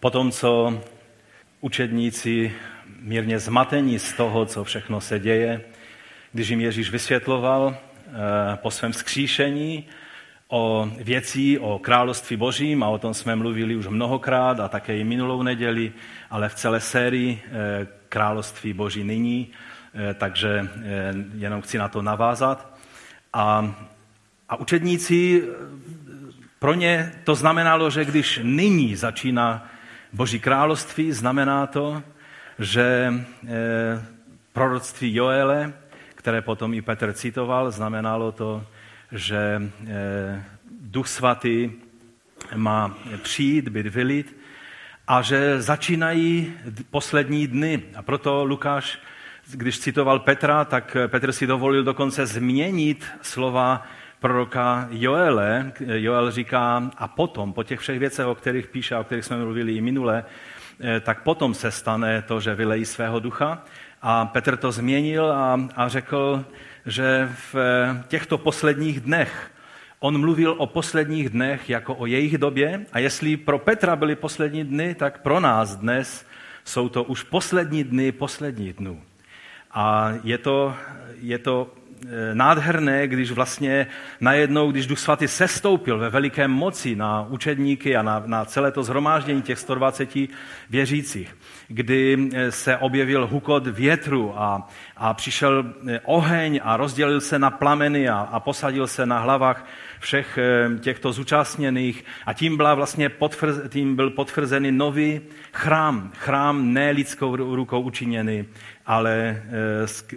Potom, co učedníci mírně zmatení z toho, co všechno se děje, když jim Ježíš vysvětloval eh, po svém vzkříšení o věcí, o království božím, a o tom jsme mluvili už mnohokrát a také i minulou neděli, ale v celé sérii eh, království boží nyní, eh, takže jenom chci na to navázat. A, a učedníci, pro ně to znamenalo, že když nyní začíná Boží království, znamená to, že proroctví Joele, které potom i Petr citoval, znamenalo to, že eh, Duch Svatý má přijít, být vylit a že začínají poslední dny. A proto Lukáš, když citoval Petra, tak Petr si dovolil dokonce změnit slova proroka Joele. Joel říká, a potom, po těch všech věcech, o kterých píše, o kterých jsme mluvili i minule, eh, tak potom se stane to, že vylejí svého ducha. A Petr to změnil a, a řekl, že v těchto posledních dnech On mluvil o posledních dnech jako o jejich době a jestli pro Petra byly poslední dny, tak pro nás dnes jsou to už poslední dny poslední dnů. A je to, je to Eh, nádherné, když vlastně najednou, když Duch Svatý sestoupil ve veliké moci na učedníky a na, na celé to zhromáždění těch 120 věřících, kdy eh, se objevil hukot větru a, a přišel eh, oheň a rozdělil se na plameny a, a posadil se na hlavách všech těchto zúčastněných a tím, byla vlastně potvrz, tím byl potvrzený nový chrám, chrám ne lidskou rukou učiněný, ale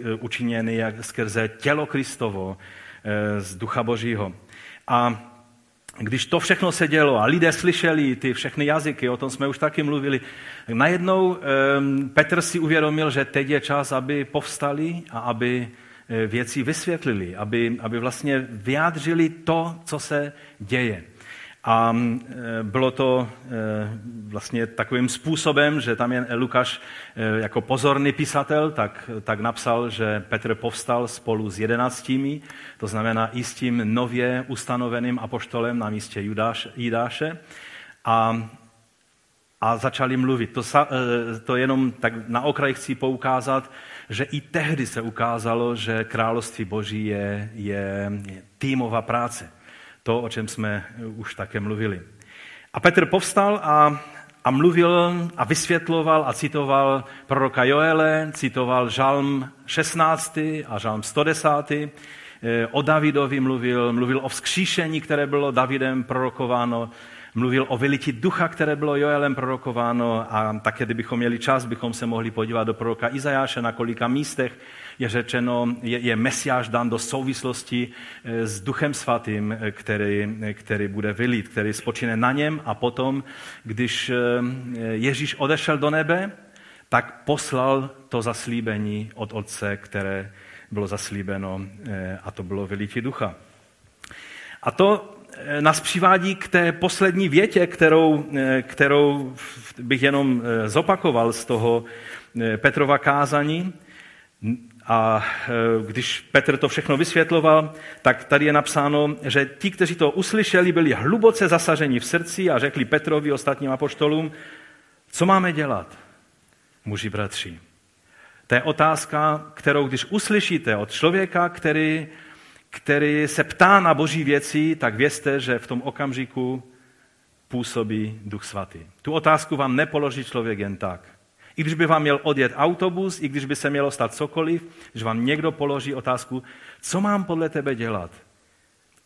eh, učiněny skrze tělo Kristovo eh, z Ducha Božího. A když to všechno se dělo a lidé slyšeli ty všechny jazyky, o tom jsme už taky mluvili, tak najednou ehm, Petr si uvědomil, že teď je čas, aby povstali a aby eh, věci vysvětlili, aby, aby vlastně vyjádřili to, co se děje. A e, bylo to e, vlastně takovým způsobem, že tam je Lukáš e, jako pozorný písatel, tak, tak napsal, že Petr povstal spolu s jedenáctími, to znamená i s tím nově ustanoveným apoštolem na místě Judáš, Jidáše. A, a začali mluvit. To, to jenom tak na okraj chci poukázat, že i tehdy se ukázalo, že království boží je, je týmová práce to, o čem jsme už také mluvili. A Petr povstal a, a mluvil a vysvětloval a citoval proroka Joele, citoval žalm 16. a žalm 110. O Davidovi mluvil, mluvil o vzkříšení, které bylo Davidem prorokováno, mluvil o vylití ducha, které bylo Joelem prorokováno a také, kdybychom měli čas, bychom se mohli podívat do proroka Izajáše, na kolika místech je řečeno, je, je Mesiáš dan do souvislosti eh, s Duchem Svatým, eh, který, eh, který bude vylít, který spočine na něm a potom, když Ježíš odešel do nebe, tak poslal to zaslíbení od Otce, které bylo zaslíbeno a to bylo vylítí ducha. A to nás přivádí k té poslední větě, kterou, kterou bych jenom zopakoval z toho Petrova kázání. A e, když Petr to všechno vysvětloval, tak tady je napsáno, že ti, kteří to uslyšeli, byli hluboce zasaženi v srdci a řekli Petrovi, ostatním apoštolům, co máme dělat, muži bratři. To je otázka, kterou když uslyšíte od člověka, který, který se ptá na boží věci, tak vězte, že v tom okamžiku působí Duch Svatý. Tu otázku vám nepoloží člověk jen tak. I když by vám měl odjet autobus, i když by se mělo stát cokoliv, když vám někdo položí otázku, co mám podle tebe dělat,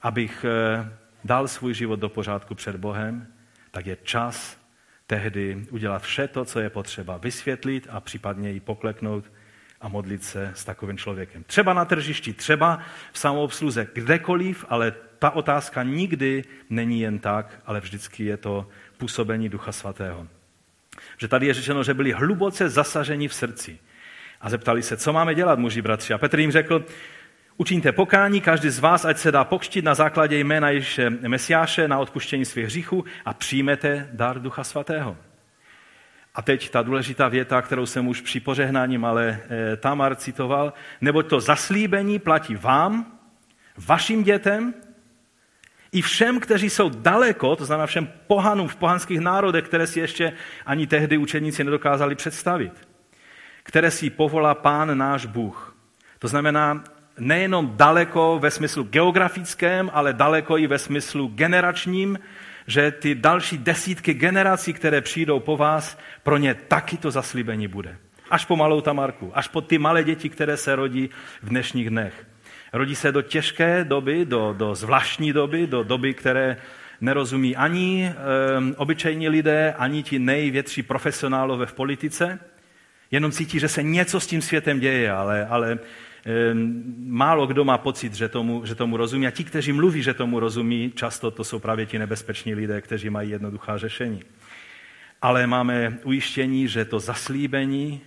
abych eh, dal svůj život do pořádku před Bohem, tak je čas tehdy udělat vše to, co je potřeba, vysvětlit a případně i pokleknout a modlit se s takovým člověkem. Třeba na tržišti, třeba v samoobsluze, kdekoliv, ale ta otázka nikdy není jen tak, ale vždycky je to působení Ducha Svatého. Že tady je řečeno, že byli hluboce zasaženi v srdci. A zeptali se, co máme dělat, muži bratři. A Petr jim řekl, učiňte pokání, každý z vás, ať se dá pokštit na základě jména Ježíše Mesiáše na odpuštění svých hříchů a přijmete dar Ducha Svatého. A teď ta důležitá věta, kterou jsem už při pořehnáním, ale e, Tamar citoval, neboť to zaslíbení platí vám, vašim dětem I všem, kteří jsou daleko, to znamená všem pohanům v pohanských národech, které si ještě ani tehdy učeníci nedokázali představit, které si povolá Pán náš Bůh. To znamená nejenom daleko ve smyslu geografickém, ale daleko i ve smyslu generačním, že ty další desítky generací, které přijdou po vás, pro ně taky to zaslíbení bude. Až po malou Tamarku, až po ty malé děti, které se rodí v dnešních dnech. Rodí se do těžké doby, do, do zvláštní doby, do doby, které nerozumí ani e, obyčejní lidé, ani ti největší profesionálové v politice. Jenom cítí, že se něco s tím světem děje, ale, ale e, málo kdo má pocit, že tomu, že tomu rozumí. A ti, kteří mluví, že tomu rozumí, často to jsou právě ti nebezpeční lidé, kteří mají jednoduchá řešení. Ale máme ujištění, že to zaslíbení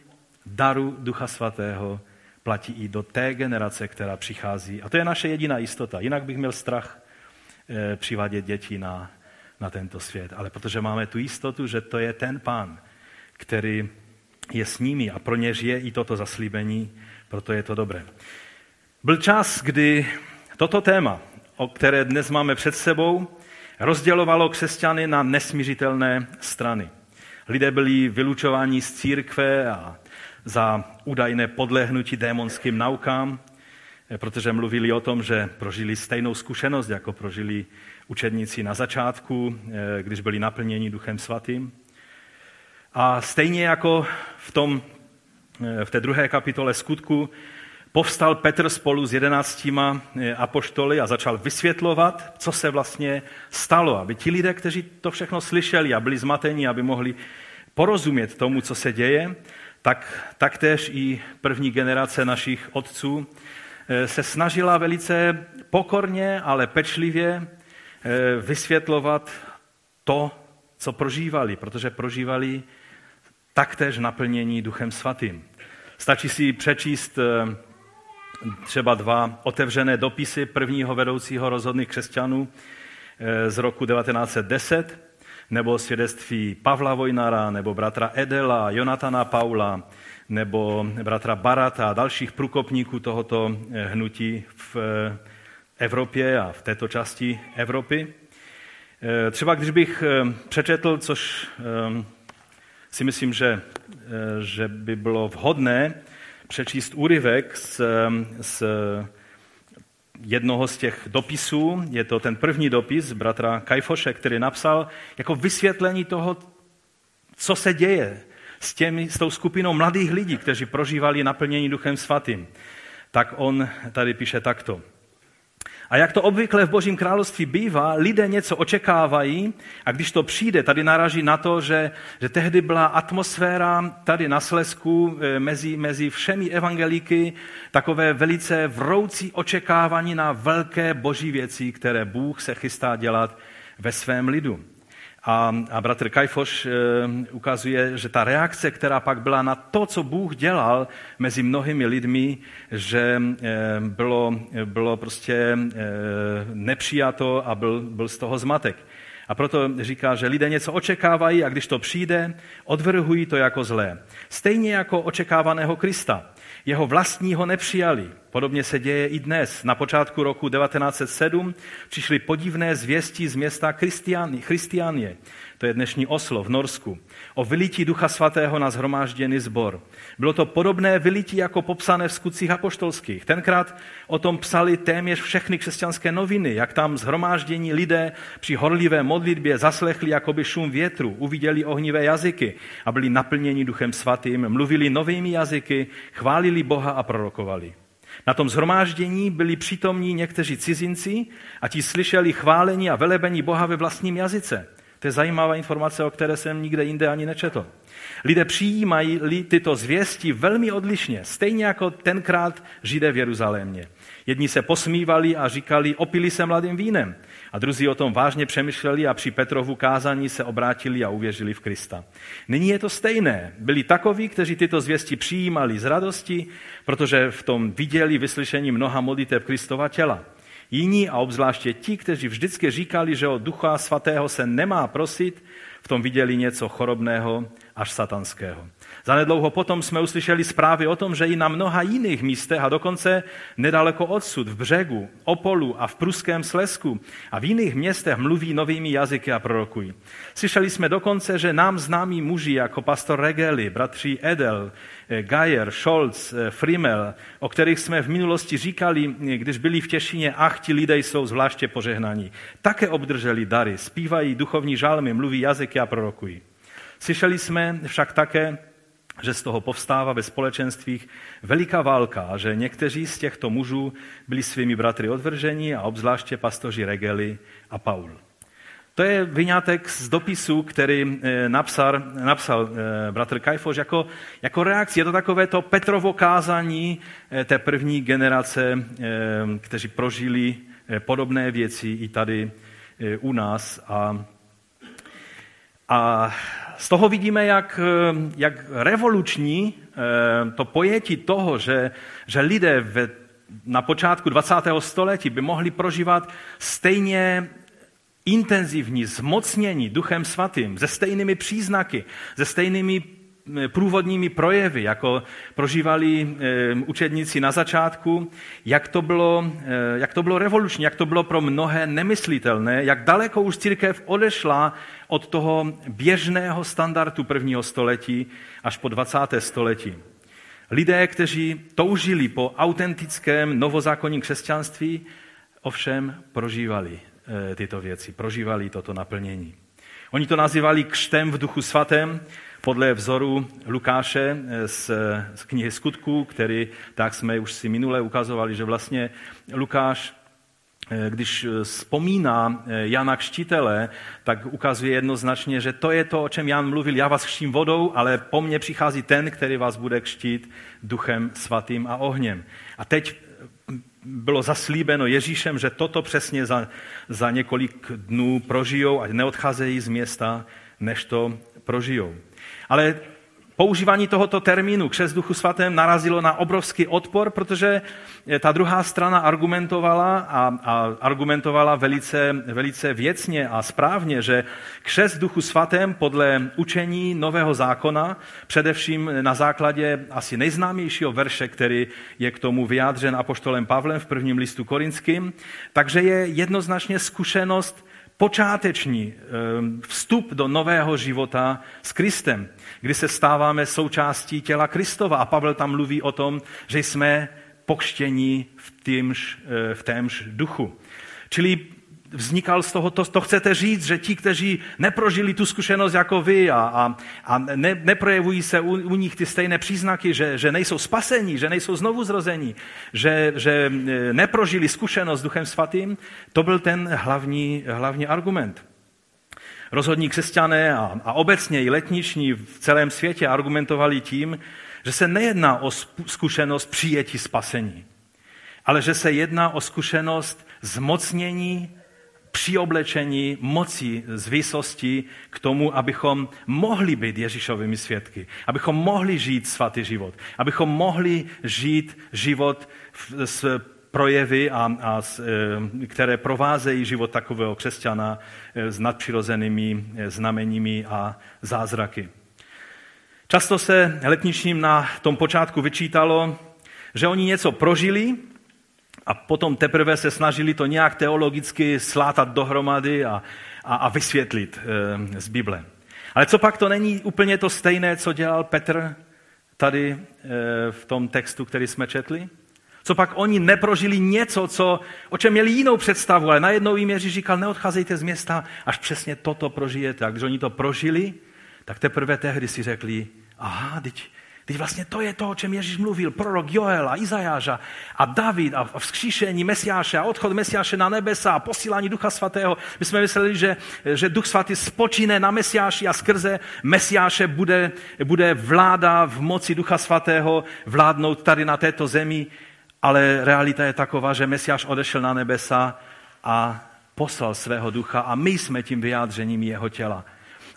daru Ducha Svatého platí i do té generace, která přichází. A to je naše jediná jistota. Jinak bych měl strach e, přivádět děti na, na tento svět. Ale protože máme tu jistotu, že to je ten pán, který je s nimi a pro něž je i toto zaslíbení, proto je to dobré. Byl čas, kdy toto téma, o které dnes máme před sebou, rozdělovalo křesťany na nesmířitelné strany. Lidé byli vylučováni z církve a za údajné podlehnutí démonským naukám, eh, protože mluvili o tom, že prožili stejnou zkušenost, jako prožili učedníci na začátku, eh, když byli naplněni Duchem Svatým. A stejně jako v, tom, eh, v té druhé kapitole skutku povstal Petr spolu s jedenáctima apoštoly a začal vysvětlovat, co se vlastně stalo, aby ti lidé, kteří to všechno slyšeli a byli zmateni, aby mohli porozumět tomu, co se děje, tak taktéž i první generace našich otců eh, se snažila velice pokorně, ale pečlivě eh, vysvětlovat to, co prožívali, protože prožívali taktéž naplnění Duchem Svatým. Stačí si přečíst eh, třeba dva otevřené dopisy prvního vedoucího rozhodných křesťanů z roku 1910, nebo svědectví Pavla Vojnara, nebo bratra Edela, Jonatana Paula, nebo bratra Barata a dalších průkopníků tohoto eh, hnutí v eh, Evropě a v této části Evropy. Eh, třeba když bych přečetl, což si myslím, že, že by bylo vhodné, přečíst úryvek z, z jednoho z těch dopisů, je to ten první dopis bratra Kajfoše, který napsal jako vysvětlení toho, co se děje s, těmi, s tou skupinou mladých lidí, kteří prožívali naplnění Duchem Svatým. Tak on tady píše takto. A jak to obvykle v Božím království bývá, lidé něco očekávají a když to přijde, tady naraží na to, že, že tehdy byla atmosféra tady na Slesku eh, mezi, mezi všemi evangelíky takové velice vroucí očekávání na velké boží věci, které Bůh se chystá dělat ve svém lidu. A, a bratr Kajfoš e, ukazuje, že ta reakce, která pak byla na to, co Bůh dělal mezi mnohými lidmi, že e, bylo, bylo prostě e, nepřijato a byl, byl z toho zmatek. A proto říká, že lidé něco očekávají a když to přijde, odvrhují to jako zlé. Stejně jako očekávaného Krista. Jeho vlastního nepřijali. Podobně se děje i dnes. Na počátku roku 1907 přišly podivné zvěsti z města Christianie, to je dnešní Oslo v Norsku, o vylití Ducha Svatého na zhromážděný zbor. Bylo to podobné vylití jako popsané v skutcích apoštolských. Tenkrát o tom psali téměř všechny křesťanské noviny, jak tam zhromáždění lidé při horlivé modlitbě zaslechli jakoby šum větru, uviděli ohnivé jazyky a byli naplněni Duchem Svatým, mluvili novými jazyky, chválili Boha a prorokovali. Na tom zhromáždění byli přítomní někteří cizinci a ti slyšeli chválení a velebení Boha ve vlastním jazyce. To je zajímavá informace, o které jsem nikde jinde ani nečetl. Lidé přijímají tyto zvěsti velmi odlišně, stejně jako tenkrát židé v Jeruzalémě. Jedni se posmívali a říkali, opili se mladým vínem. A druzí o tom vážně přemýšleli a při Petrovu kázání se obrátili a uvěřili v Krista. Nyní je to stejné. Byli takoví, kteří tyto zvěsti přijímali z radosti, protože v tom viděli vyslyšení mnoha modlitev Kristova těla. Jiní a obzvláště ti, kteří vždycky říkali, že od Ducha Svatého se nemá prosit, v tom viděli něco chorobného až satanského. Zanedlouho potom jsme uslyšeli zprávy o tom, že i na mnoha jiných místech a dokonce nedaleko odsud, v břegu, Opolu a v Pruském Slesku a v jiných městech mluví novými jazyky a prorokují. Slyšeli jsme dokonce, že nám známí muži jako pastor Regeli, bratři Edel, eh, Gajer, Scholz, eh, Frimel, o kterých jsme v minulosti říkali, eh, když byli v Těšině, ach, ti lidé jsou zvláště požehnaní. Také obdrželi dary, zpívají duchovní žalmy, mluví jazyky a prorokují. Slyšeli jsme však také, že z toho povstává ve společenstvích veliká válka že někteří z těchto mužů byli svými bratry odvrženi a obzvláště pastoři Regeli a Paul. To je vyňátek z dopisu, který eh, napsal, napsal eh, bratr Kajfoš jako, jako reakci. Je to takové to Petrovo kázání eh, té první generace, kteří prožili podobné věci i tady u nás. A, a z toho vidíme, jak, jak revoluční to pojetí toho, že, že lidé ve, na počátku 20. století by mohli prožívat stejně intenzivní zmocnění Duchem Svatým, se stejnými příznaky, se stejnými průvodními projevy, jako prožívali učedníci na začátku, jak to, bylo, jak to bylo revoluční, jak to bylo pro mnohé nemyslitelné, jak daleko už církev odešla od toho běžného standardu prvního století až po 20. století. Lidé, kteří toužili po autentickém novozákonním křesťanství, ovšem prožívali Eh, tyto věci, prožívali toto naplnění. Oni to nazývali křtem v duchu svatém, podle vzoru Lukáše eh, z, z knihy Skutků, který, tak jsme už si minule ukazovali, že vlastně Lukáš eh, když vzpomíná Jana Kštitele, tak ukazuje jednoznačně, že to je to, o čem Jan mluvil. Já vás křtím vodou, ale po mně přichází ten, který vás bude kštít duchem svatým a ohněm. A teď bylo zaslíbeno Ježíšem, že toto přesně za, za několik dnů prožijou a neodcházejí z města, než to prožijou. Ale používání tohoto termínu křes duchu svatém narazilo na obrovský odpor, protože ta druhá strana argumentovala a, a argumentovala velice, velice věcně a správně, že křes duchu svatém podle učení Nového zákona, především na základě asi nejznámějšího verše, který je k tomu vyjádřen apoštolem Pavlem v prvním listu korinským, takže je jednoznačně zkušenost počáteční ehm, vstup do nového života s Kristem, kdy se stáváme součástí těla Kristova. A Pavel tam mluví o tom, že jsme pokštění v, týmž, eh, v témž duchu. Čili vznikal z toho, to, to chcete říct, že ti, kteří neprožili tu zkušenost jako vy a, a, a ne, neprojevují se u, u nich ty stejné příznaky, že, že nejsou spasení, že nejsou znovu zrození, že, že e, neprožili zkušenost s Duchem Svatým, to byl ten hlavní, hlavní argument. Rozhodní křesťané a, a obecně i letniční v celém světě argumentovali tím, že se nejedná o zkušenost přijetí spasení, ale že se jedná o zkušenost zmocnění přioblečení moci z výsosti k tomu, abychom mohli být Ježíšovými svědky, abychom mohli žít svatý život, abychom mohli žít život s projevy, a, a e, které provázejí život takového křesťana e, s nadpřirozenými e, znameními a zázraky. Často se letničním na tom počátku vyčítalo, že oni něco prožili, a potom teprve se snažili to nějak teologicky slátat dohromady a, a, a vysvětlit e, z Bible. Ale co pak to není úplně to stejné, co dělal Petr tady e, v tom textu, který jsme četli? Co pak oni neprožili něco, co, o čem měli jinou představu, ale najednou jim Ježíš říkal, neodcházejte z města, až přesně toto prožijete. A když oni to prožili, tak teprve tehdy si řekli, aha, teď, Teď vlastně to je to, o čem Ježíš mluvil, prorok Joel a Izajáša a David a vzkříšení Mesiáše a odchod Mesiáše na nebesa a posílání Ducha Svatého. My jsme mysleli, že, že Duch Svatý spočíne na Mesiáši a skrze Mesiáše bude, bude vláda v moci Ducha Svatého vládnout tady na této zemi, ale realita je taková, že Mesiáš odešel na nebesa a poslal svého ducha a my jsme tím vyjádřením jeho těla.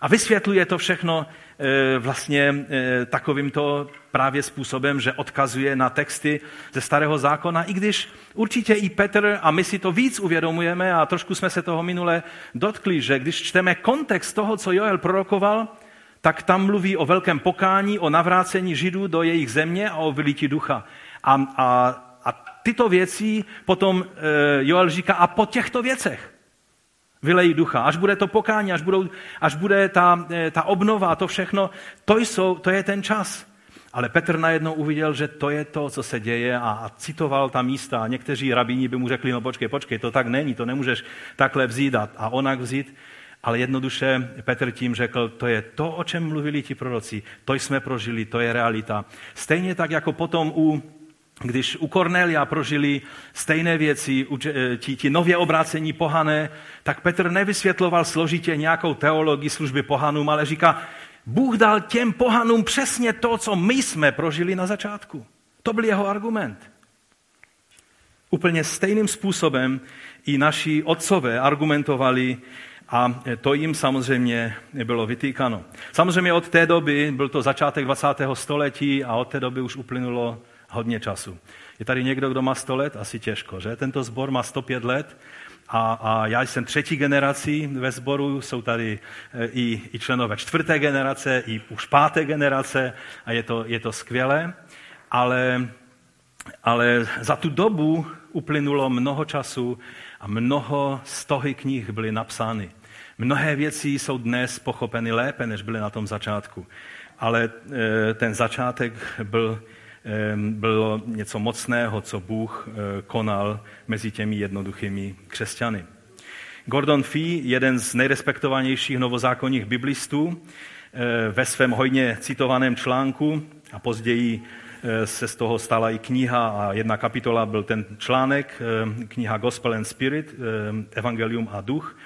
A vysvětluje to všechno vlastně e, takovýmto právě způsobem, že odkazuje na texty ze Starého zákona, i když určitě i Petr, a my si to víc uvědomujeme, a trošku jsme se toho minule dotkli, že když čteme kontext toho, co Joel prorokoval, tak tam mluví o velkém pokání, o navrácení Židů do jejich země a o vylití ducha. A, a, a tyto věci potom e, Joel říká, a po těchto věcech vylejí ducha, až bude to pokání, až, budou, až bude ta, e, ta obnova, to všechno, to, jsou, to je ten čas. Ale Petr najednou uviděl, že to je to, co se děje a, a citoval ta místa. A někteří rabíni by mu řekli, no počkej, počkej, to tak není, to nemůžeš takhle vzít a, a onak vzít. Ale jednoduše Petr tím řekl, to je to, o čem mluvili ti proroci, to jsme prožili, to je realita. Stejně tak jako potom u když u Kornelia prožili stejné věci, eh, ti, ti nově obrácení pohané, tak Petr nevysvětloval složitě nějakou teologii služby pohanům, ale říká, Bůh dal těm pohanům přesně to, co my jsme prožili na začátku. To byl jeho argument. Úplně stejným způsobem i naši otcové argumentovali a to jim samozřejmě bylo vytýkano. Samozřejmě od té doby, byl to začátek 20. století a od té doby už uplynulo hodně času. Je tady někdo, kdo má 100 let? Asi těžko, že? Tento sbor má 105 let a, a já jsem třetí generací ve sboru, jsou tady e, i, i členové čtvrté generace, i už páté generace a je to, je to skvělé, ale, ale za tu dobu uplynulo mnoho času a mnoho stohy knih byly napsány. Mnohé věci jsou dnes pochopeny lépe, než byly na tom začátku. Ale e, ten začátek byl bylo něco mocného, co Bůh eh, konal mezi těmi jednoduchými křesťany. Gordon Fee, jeden z nejrespektovanějších novozákonních biblistů, eh, ve svém hojně citovaném článku a později eh, se z toho stala i kniha a jedna kapitola byl ten článek, kniha Gospel and Spirit, Evangelium a duch,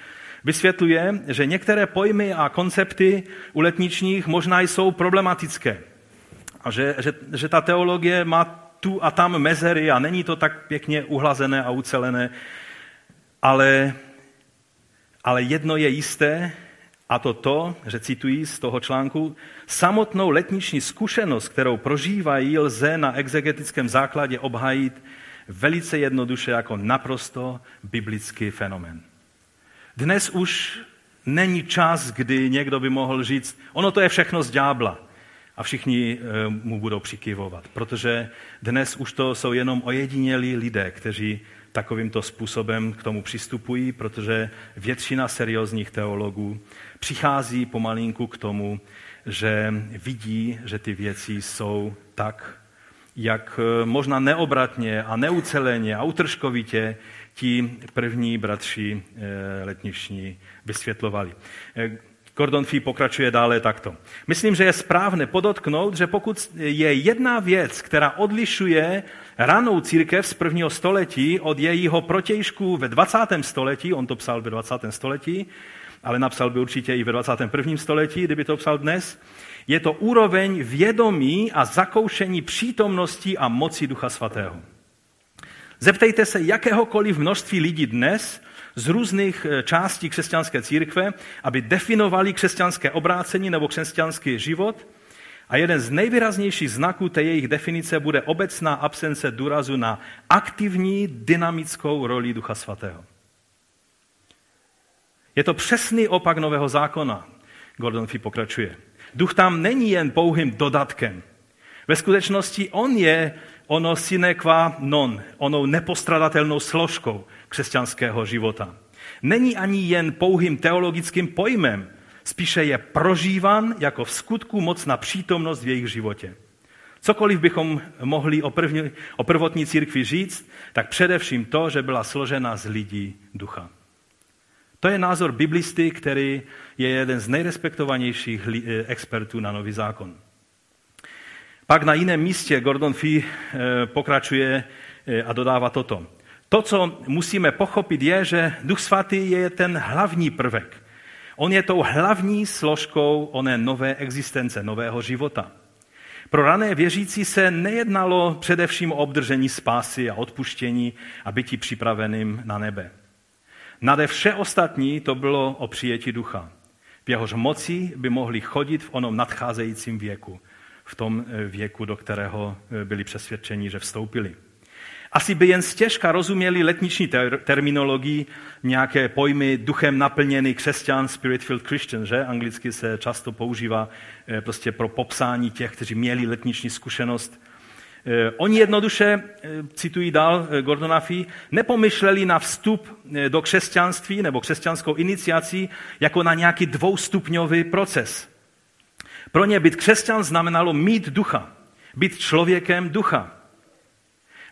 vysvětluje, že některé pojmy a koncepty u letničních možná jsou problematické. A že, že, že ta teologie má tu a tam mezery a není to tak pěkně uhlazené a ucelené. Ale, ale jedno je jisté, a to to, že cituji z toho článku, samotnou letniční zkušenost, kterou prožívají, lze na exegetickém základě obhajit velice jednoduše jako naprosto biblický fenomen. Dnes už není čas, kdy někdo by mohl říct, ono to je všechno z ďábla a všichni eh, mu budou přikyvovat. Protože dnes už to jsou jenom ojedinělí lidé, kteří takovýmto způsobem k tomu přistupují, protože většina seriózních teologů přichází pomalinku k tomu, že vidí, že ty věci jsou tak, jak eh, možná neobratně a neuceleně a utržkovitě ti první bratři eh, letniční vysvětlovali. Gordon Fee pokračuje dále takto. Myslím, že je správné podotknout, že pokud je jedna věc, která odlišuje ranou církev z prvního století od jejího protějšku ve 20. století, on to psal ve 20. století, ale napsal by určitě i ve 21. století, kdyby to psal dnes, je to úroveň vědomí a zakoušení přítomnosti a moci Ducha Svatého. Zeptejte se jakéhokoliv množství lidí dnes, z různých eh, částí křesťanské církve, aby definovali křesťanské obrácení nebo křesťanský život. A jeden z nejvýraznějších znaků té jejich definice bude obecná absence důrazu na aktivní dynamickou roli Ducha Svatého. Je to přesný opak nového zákona, Gordon Fee pokračuje. Duch tam není jen pouhým dodatkem. Ve skutečnosti on je ono sine qua non, onou nepostradatelnou složkou křesťanského života. Není ani jen pouhým teologickým pojmem, spíše je prožívan jako v skutku mocná přítomnost v jejich životě. Cokoliv bychom mohli o, první, o prvotní církvi říct, tak především to, že byla složena z lidí ducha. To je názor biblisty, který je jeden z nejrespektovanějších eh, expertů na nový zákon. Pak na jiném místě Gordon Fee eh, pokračuje eh, a dodává toto. To, co musíme pochopit, je, že Duch Svatý je ten hlavní prvek. On je tou hlavní složkou oné nové existence, nového života. Pro rané věřící se nejednalo především o obdržení spásy a odpuštění a bytí připraveným na nebe. Nade vše ostatní to bylo o přijetí ducha. v jehož moci by mohli chodit v onom nadcházejícím věku, v tom věku, do kterého byli přesvědčeni, že vstoupili. Asi by jen stěžka rozuměli letniční ter- terminologii nějaké pojmy duchem naplněný křesťan, spirit-filled Christian, že? Anglicky se často používá eh, prostě pro popsání těch, kteří měli letniční zkušenost. Eh, oni jednoduše, eh, citují dál Gordona Fee, nepomyšleli na vstup do křesťanství nebo křesťanskou iniciací jako na nějaký dvoustupňový proces. Pro ně být křesťan znamenalo mít ducha, být člověkem ducha.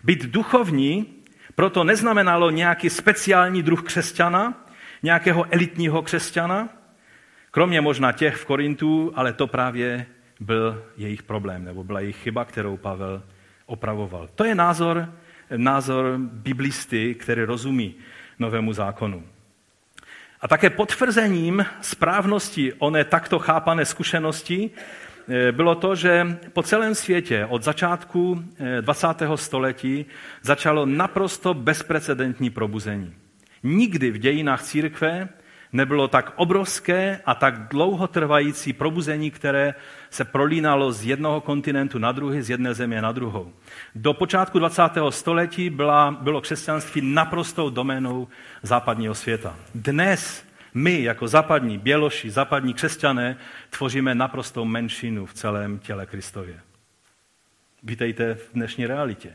Být duchovní proto neznamenalo nějaký speciální druh křesťana, nějakého elitního křesťana, kromě možná těch v Korintu, ale to právě byl jejich problém, nebo byla jejich chyba, kterou Pavel opravoval. To je názor, názor biblisty, který rozumí novému zákonu. A také potvrzením správnosti oné takto chápané zkušenosti Eh, bylo to, že po celém světě od začátku 20. Eh, století začalo naprosto bezprecedentní probuzení. Nikdy v dějinách církve nebylo tak obrovské a tak dlouhotrvající probuzení, které se prolínalo z jednoho kontinentu na druhý, z jedné země na druhou. Do počátku 20. století byla, bylo křesťanství naprostou doménou západního světa. Dnes my jako západní běloši, západní křesťané tvoříme naprostou menšinu v celém těle Kristově. Vítejte v dnešní realitě.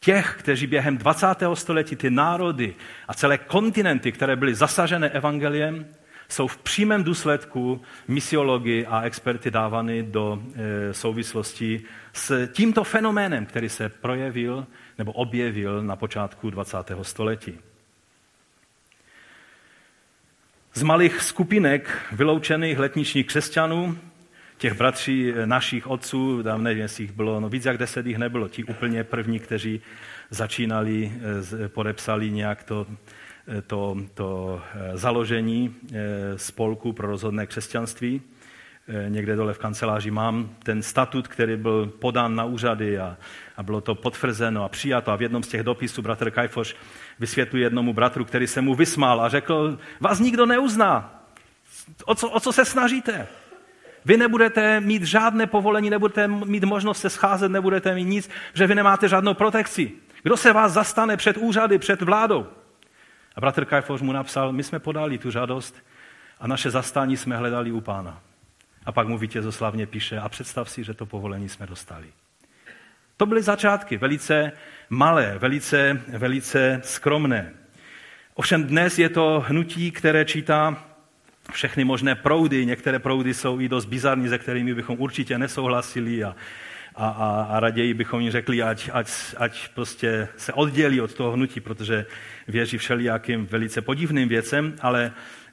Těch, kteří během 20. století ty národy a celé kontinenty, které byly zasažené evangeliem, jsou v přímém důsledku misiology a experty dávány do e, souvislosti s tímto fenoménem, který se projevil nebo objevil na počátku 20. století. z malých skupinek vyloučených letničních křesťanů, těch bratří našich otců, tam nevím, jestli jich bylo, no víc jak deset jich nebylo, ti úplně první, kteří začínali, eh, podepsali nějak to, to, to eh, založení spolku pro rozhodné křesťanství. Někde dole v kanceláři mám ten statut, který byl podán na úřady a, a bylo to potvrzeno a přijato. A v jednom z těch dopisů bratr Kajfoš vysvětluje jednomu bratru, který se mu vysmál a řekl, vás nikdo neuzná. O co, o co se snažíte? Vy nebudete mít žádné povolení, nebudete mít možnost se scházet, nebudete mít nic, že vy nemáte žádnou protekci. Kdo se vás zastane před úřady, před vládou? A bratr Kajfoš mu napsal, my jsme podali tu žádost a naše zastání jsme hledali u pána. A pak mu vítězoslavně píše, a představ si, že to povolení jsme dostali. To byly začátky, velice malé, velice, velice skromné. Ovšem dnes je to hnutí, které čítá všechny možné proudy. Některé proudy jsou i dost bizarní, se kterými bychom určitě nesouhlasili a, a, a, a raději bychom jim řekli, ať, ať, ať prostě se oddělí od toho hnutí, protože věří všelijakým velice podivným věcem, ale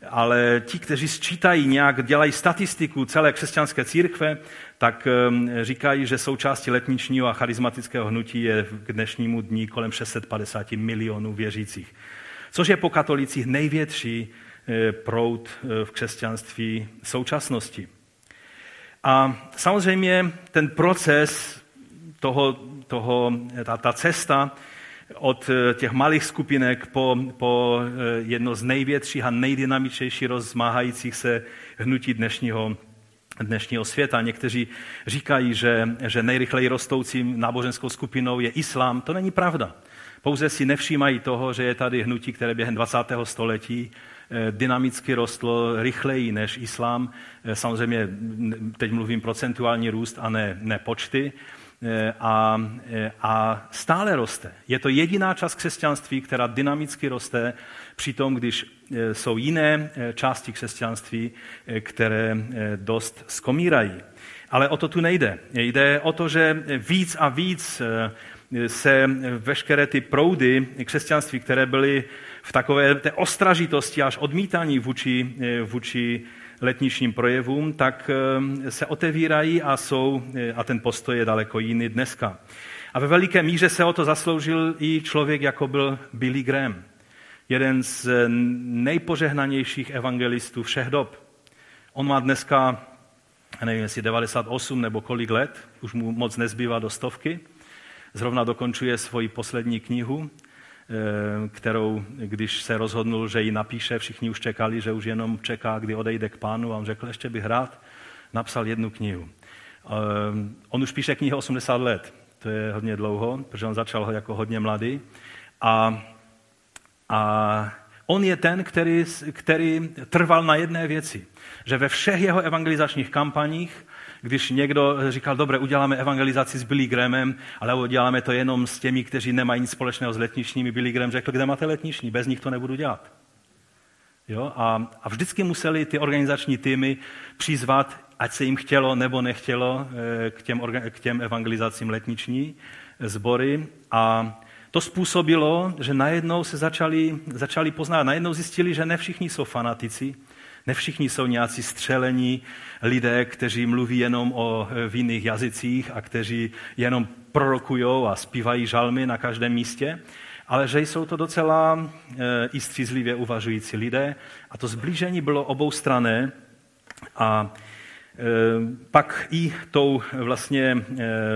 ale ti, kteří sčítají nějak, dělají statistiku celé křesťanské církve, tak ehm, říkají, že součástí letničního a charismatického hnutí je k dnešnímu dní kolem 650 milionů věřících. Což je po katolicích největší eh, proud eh, v křesťanství současnosti. A samozřejmě ten proces toho, toho ta, ta cesta od eh, těch malých skupinek po, po eh, jedno z největších a nejdynamičtějších rozmáhajících se hnutí dnešního, dnešního světa. Někteří říkají, že, že nejrychleji rostoucím náboženskou skupinou je islám. To není pravda. Pouze si nevšímají toho, že je tady hnutí, které během 20. století dynamicky rostlo rychleji než islám. Samozřejmě teď mluvím procentuální růst a ne, ne počty. Eh, a, eh, a stále roste. Je to jediná část křesťanství, která dynamicky roste, přitom když eh, jsou jiné části křesťanství, které dost skomírají. Ale o to tu nejde. Jde o to, že víc a víc se veškeré ty proudy křesťanství, které byly v takové té ostražitosti až odmítání vůči, vůči letničním projevům, tak eh, se otevírají a jsou, eh, a ten postoj je daleko jiný dneska. A ve veliké míře se o to zasloužil i člověk, jako byl Billy Graham, jeden z nejpožehnanějších evangelistů všech dob. On má dneska, nevím, jestli 98 nebo kolik let, už mu moc nezbývá do stovky, zrovna dokončuje svoji poslední knihu kterou, když se rozhodnul, že ji napíše, všichni už čekali, že už jenom čeká, kdy odejde k pánu a on řekl, ještě bych rád napsal jednu knihu. On už píše knihu 80 let, to je hodně dlouho, protože on začal jako hodně mladý. A, a on je ten, který, který trval na jedné věci, že ve všech jeho evangelizačních kampaních když někdo říkal, dobře, uděláme evangelizaci s Billy Grahamem, ale uděláme to jenom s těmi, kteří nemají nic společného s letničními. Billy Graham řekl, kde máte letniční, bez nich to nebudu dělat. Jo? A, a vždycky museli ty organizační týmy přizvat, ať se jim chtělo nebo nechtělo, eh, k těm, k těm evangelizacím letniční sbory. A to způsobilo, že najednou se začali, začali poznat, najednou zjistili, že ne všichni jsou fanatici, ne všichni jsou nějací střelení lidé, kteří mluví jenom o e, v jiných jazycích a kteří jenom prorokují a zpívají žalmy na každém místě, ale že jsou to docela e, i střízlivě uvažující lidé. A to zblížení bylo oboustrané a e, pak i tou vlastně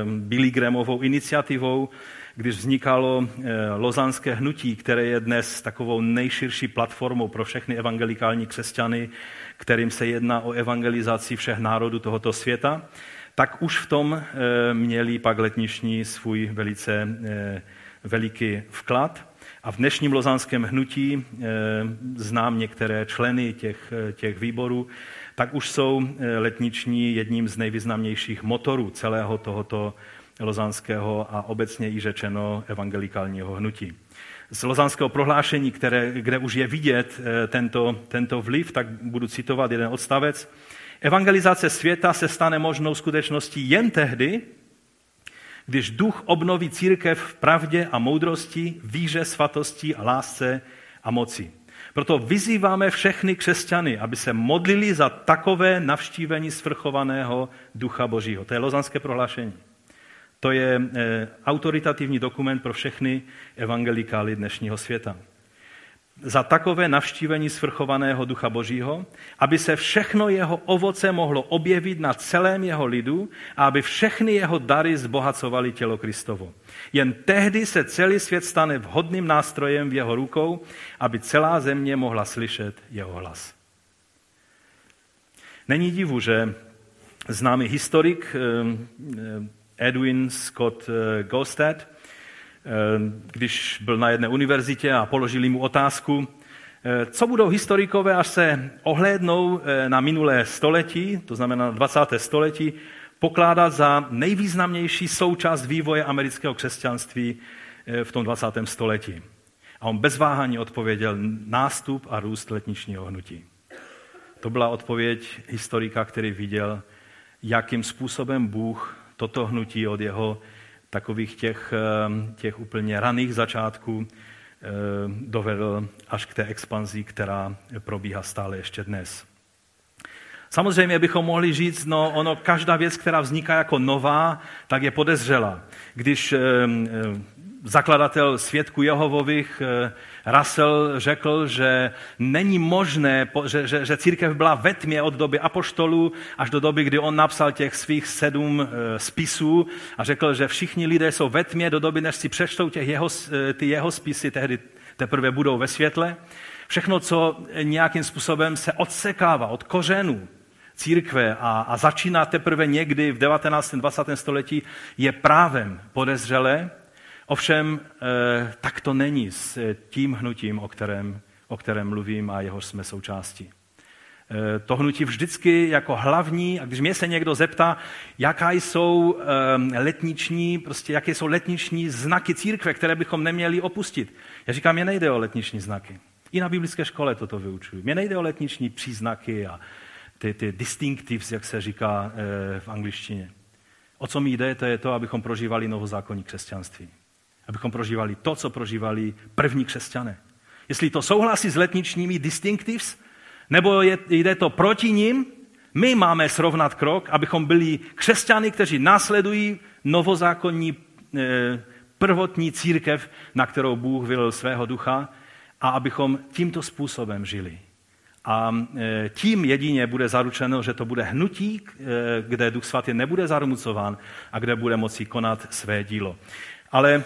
Billy Grahamovou iniciativou když vznikalo eh, lozanské hnutí, které je dnes takovou nejširší platformou pro všechny evangelikální křesťany, kterým se jedná o evangelizaci všech národů tohoto světa, tak už v tom eh, měli pak letniční svůj velice eh, veliký vklad. A v dnešním lozanském hnutí znám některé členy těch, těch výborů, tak už jsou letniční jedním z nejvýznamnějších motorů celého tohoto lozanského a obecně i řečeno evangelikálního hnutí. Z lozanského prohlášení, které, kde už je vidět eh, tento, tento vliv, tak budu citovat jeden odstavec. Evangelizace světa se stane možnou skutečností jen tehdy, když duch obnoví církev v pravdě a moudrosti, víře, svatosti a lásce a moci. Proto vyzýváme všechny křesťany, aby se modlili za takové navštívení svrchovaného ducha Božího. To je lozanské prohlášení. To je eh, autoritativní dokument pro všechny evangelikály dnešního světa. Za takové navštívení svrchovaného Ducha Božího, aby se všechno jeho ovoce mohlo objevit na celém jeho lidu a aby všechny jeho dary zbohacovaly tělo Kristovo. Jen tehdy se celý svět stane vhodným nástrojem v jeho rukou, aby celá země mohla slyšet jeho hlas. Není divu, že známý historik eh, Edwin Scott eh, Gostad, eh, když byl na jedné univerzitě a položili mu otázku, eh, co budou historikové, až se ohlédnou na minulé století, to znamená 20. století, pokládat za nejvýznamnější součást vývoje amerického křesťanství v tom 20. století. A on bez váhání odpověděl nástup a růst letničního hnutí. To byla odpověď historika, který viděl, jakým způsobem Bůh toto hnutí od jeho takových těch, eh, těch úplně raných začátků eh, dovedl až k té expanzi, která probíhá stále ještě dnes. Samozřejmě bychom mohli říct, no ono, každá věc, která vzniká jako nová, tak je podezřela. Když eh, zakladatel svědků Jehovových eh, Russell řekl, že není možné, že, že, že církev byla ve tmě od doby apoštolů až do doby, kdy on napsal těch svých sedm eh, spisů a řekl, že všichni lidé jsou ve tmě do doby, než si přečtou těch jeho, eh, ty jeho spisy, tehdy teprve budou ve světle. Všechno, co nějakým způsobem se odsekává od kořenů, církve a, a začíná teprve někdy v 19. 20. století, je právem podezřelé Ovšem, eh, tak to není s tím hnutím, o kterém, o kterém mluvím a jeho jsme součástí. Eh, to hnutí vždycky jako hlavní, a když mě se někdo zeptá, jaká jsou eh, letniční, prostě jaké jsou letniční znaky církve, které bychom neměli opustit. Já říkám, mě nejde o letniční znaky. I na biblické škole toto vyučuju. Mně nejde o letniční příznaky a ty, ty distinctives, jak se říká v angličtině. O co mi jde, to je to, abychom prožívali novozákonní křesťanství abychom prožívali to, co prožívali první křesťané. Jestli to souhlasí s letničními distinctives, nebo je, jde to proti ním, my máme srovnat krok, abychom byli křesťany, kteří následují novozákonní e, prvotní církev, na kterou Bůh vylil svého ducha, a abychom tímto způsobem žili. A e, tím jedině bude zaručeno, že to bude hnutí, e, kde Duch Svatý nebude zarmucován a kde bude moci konat své dílo. Ale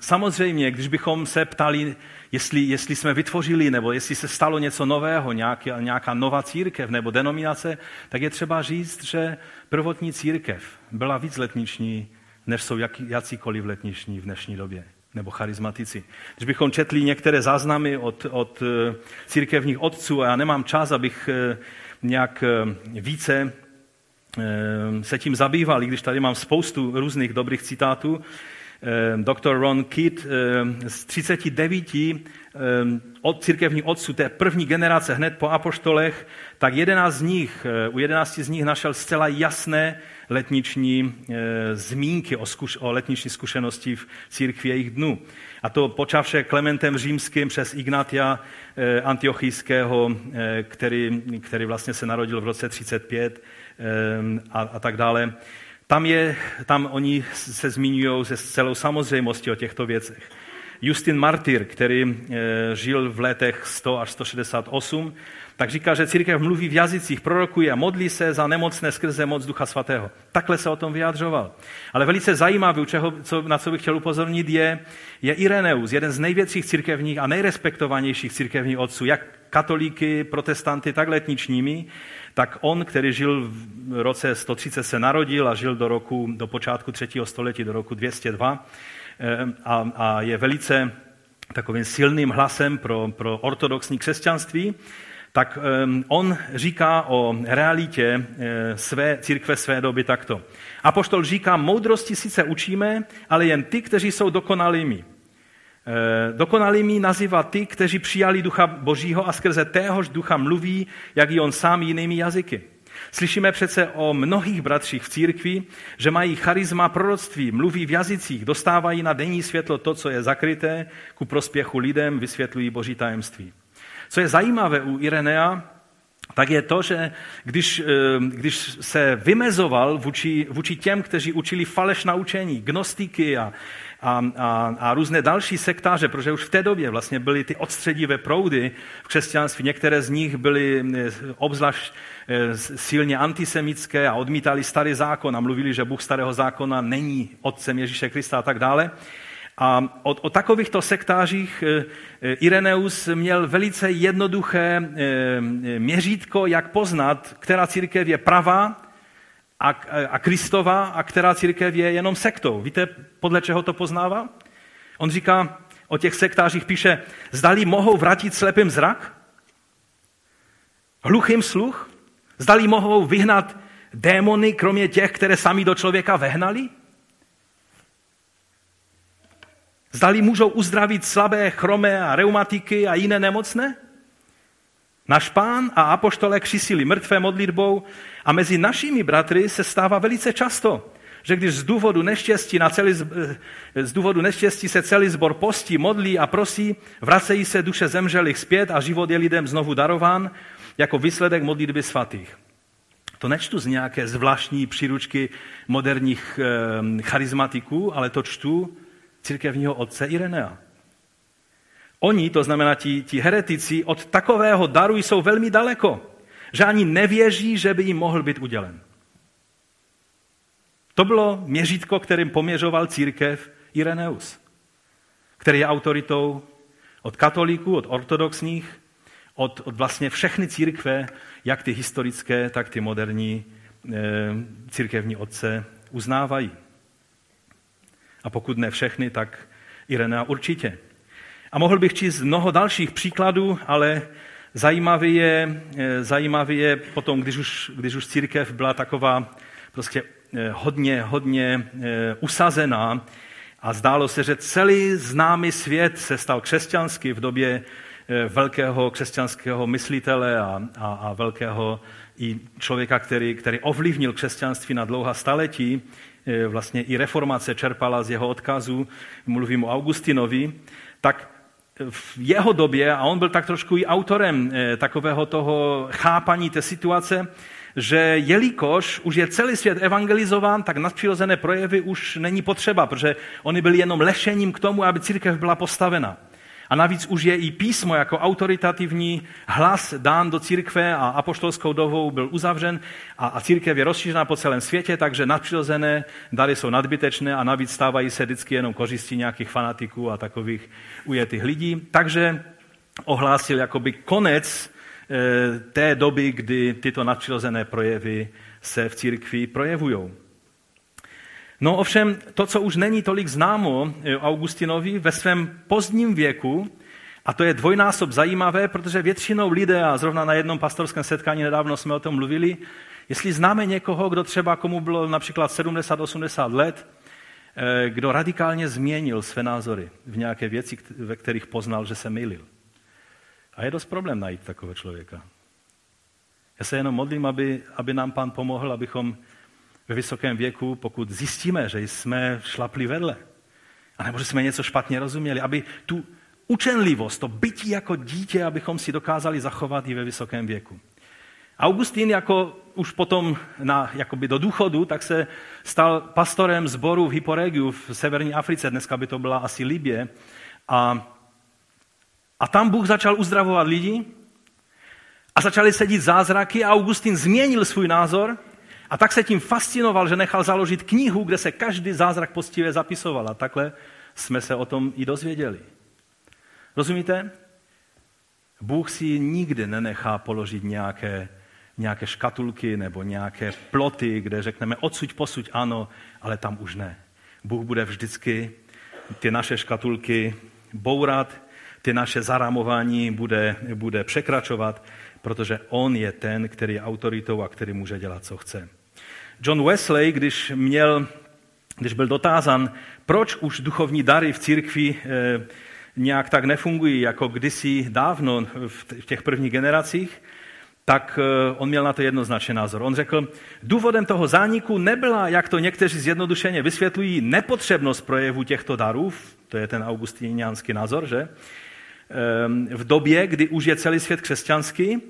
samozřejmě, když bychom se ptali, jestli, jestli jsme vytvořili, nebo jestli se stalo něco nového, nějaká, nějaká nová církev nebo denominace, tak je třeba říct, že prvotní církev byla víc letniční, než jsou jak, jakýkoliv letniční v dnešní době nebo charizmatici. Když bychom četli některé záznamy od, od eh, církevních otců, a já nemám čas, abych eh, nějak eh, více se tím zabýval, i když tady mám spoustu různých dobrých citátů, Dr. Ron Kidd z 39 od církevních otců té první generace hned po apoštolech, tak 11 z nich, u 11 z nich našel zcela jasné letniční e, zmínky o, zkuš, o letniční zkušenosti v církvi jejich dnů. A to počavše Klementem Římským přes Ignatia e, Antiochijského, který, který vlastně se narodil v roce 35 a, a tak dále. Tam, je, tam oni se zmiňují se celou samozřejmostí o těchto věcech. Justin Martyr, který žil v letech 100 až 168, tak říká, že církev mluví v jazycích, prorokuje a modlí se za nemocné skrze moc Ducha Svatého. Takhle se o tom vyjadřoval. Ale velice zajímavý, čeho, co, na co bych chtěl upozornit, je, je Ireneus, jeden z největších církevních a nejrespektovanějších církevních otců, jak katolíky, protestanty, tak letničními, tak on, který žil v roce 130 se narodil a žil do roku, do počátku třetího století, do roku 202 eh, a, a je velice takovým silným hlasem pro, pro ortodoxní křesťanství, tak on říká o realitě eh, své církve své doby takto. Apoštol říká, moudrosti sice učíme, ale jen ty, kteří jsou dokonalými. Eh, dokonalými nazývá ty, kteří přijali ducha božího a skrze téhož ducha mluví, jak i on sám jinými jazyky. Slyšíme přece o mnohých bratřích v církvi, že mají charisma proroctví, mluví v jazycích, dostávají na denní světlo to, co je zakryté, ku prospěchu lidem vysvětlují boží tajemství. Co je zajímavé u Irenea, tak je to, že když, eh, když se vymezoval vůči, vůči těm, kteří učili falešná učení, gnostiky a, a, a, a různé další sektáře, protože už v té době vlastně byly ty odstředivé proudy v křesťanství. Některé z nich byly eh, obzvlášť eh, silně antisemické a odmítali starý zákon a mluvili, že Bůh starého zákona není otcem Ježíše Krista a tak dále. A o, o takovýchto sektářích e, e, Ireneus měl velice jednoduché měřítko, jak poznat, která církev je pravá a, a Kristova a která církev je jenom sektou. Víte, podle čeho to poznává? On říká, o těch sektářích píše, zdali mohou vrátit slepým zrak, hluchým sluch, zdali mohou vyhnat démony, kromě těch, které sami do člověka vehnali, Zdali můžou uzdravit slabé, chromé a reumatiky a jiné nemocné? Náš pán a apoštole křisili mrtvé modlitbou a mezi našimi bratry se stává velice často, že když z důvodu neštěstí, na celý, eh, z důvodu neštěstí se celý zbor postí, modlí a prosí, vracejí se duše zemřelých zpět a život je lidem znovu darován jako výsledek modlitby svatých. To nečtu z nějaké zvláštní příručky moderních eh, charizmatiků, ale to čtu církevního otce Irenea. Oni, to znamená ti, ti heretici, od takového daru jsou velmi daleko, že ani nevěří, že by jim mohl být udělen. To bylo měřítko, kterým poměřoval církev Ireneus, který je autoritou od katolíků, od ortodoxních, od, od vlastně všechny církve, jak ty historické, tak ty moderní e, církevní otce uznávají. A pokud ne všechny, tak Irenea určitě. A mohl bych číst mnoho dalších příkladů, ale zajímavý je, eh, zajímavý je potom, když už, když už církev byla taková prostě eh, hodně, hodně eh, usazená a zdálo se, že celý známý svět se stal křesťanský v době velkého křesťanského myslitele a, a, a velkého i člověka, který, který ovlivnil křesťanství na dlouhá staletí, vlastně i reformace čerpala z jeho odkazu, mluvím o Augustinovi, tak v jeho době, a on byl tak trošku i autorem e, takového toho chápaní té situace, že jelikož už je celý svět evangelizován, tak nadpřirozené projevy už není potřeba, protože oni byli jenom lešením k tomu, aby církev byla postavena. A navíc už je i písmo jako autoritativní hlas dán do církve a apoštolskou dobou byl uzavřen a, a církev je rozšířená po celém světě, takže nadpřirozené dary jsou nadbytečné a navíc stávají se vždycky jenom kořistí nějakých fanatiků a takových ujetých lidí. Takže ohlásil jakoby konec e, té doby, kdy tyto nadpřirozené projevy se v církvi projevují. No ovšem, to, co už není tolik známo eh, Augustinovi ve svém pozdním věku, a to je dvojnásob zajímavé, protože většinou lidé, a zrovna na jednom pastorském setkání nedávno jsme o tom mluvili, jestli známe někoho, kdo třeba komu bylo například 70-80 let, eh, kdo radikálně změnil své názory v nějaké věci, ve kterých poznal, že se mylil. A je dost problém najít takového člověka. Já se jenom modlím, aby, aby nám pán pomohl, abychom ve vysokém věku, pokud zjistíme, že jsme šlapli vedle, anebo že jsme něco špatně rozuměli, aby tu učenlivost, to bytí jako dítě, abychom si dokázali zachovat i ve vysokém věku. Augustín jako už potom na, jakoby do důchodu, tak se stal pastorem zboru v Hyporegiu v severní Africe, dneska by to byla asi Libě. A, a tam Bůh začal uzdravovat lidi a začaly sedít zázraky a Augustín změnil svůj názor a tak se tím fascinoval, že nechal založit knihu, kde se každý zázrak postivě zapisoval. A takhle jsme se o tom i dozvěděli. Rozumíte? Bůh si nikdy nenechá položit nějaké, nějaké škatulky nebo nějaké ploty, kde řekneme odsuť, posuď ano, ale tam už ne. Bůh bude vždycky ty naše škatulky bourat, ty naše zaramování bude, bude překračovat, protože on je ten, který je autoritou a který může dělat, co chce. John Wesley, když, měl, když byl dotázan, proč už duchovní dary v církvi eh, nějak tak nefungují, jako kdysi dávno v těch prvních generacích, tak eh, on měl na to jednoznačný názor. On řekl, důvodem toho zániku nebyla, jak to někteří zjednodušeně vysvětlují, nepotřebnost projevu těchto darů, to je ten augustiniánský názor, že? Ehm, v době, kdy už je celý svět křesťanský,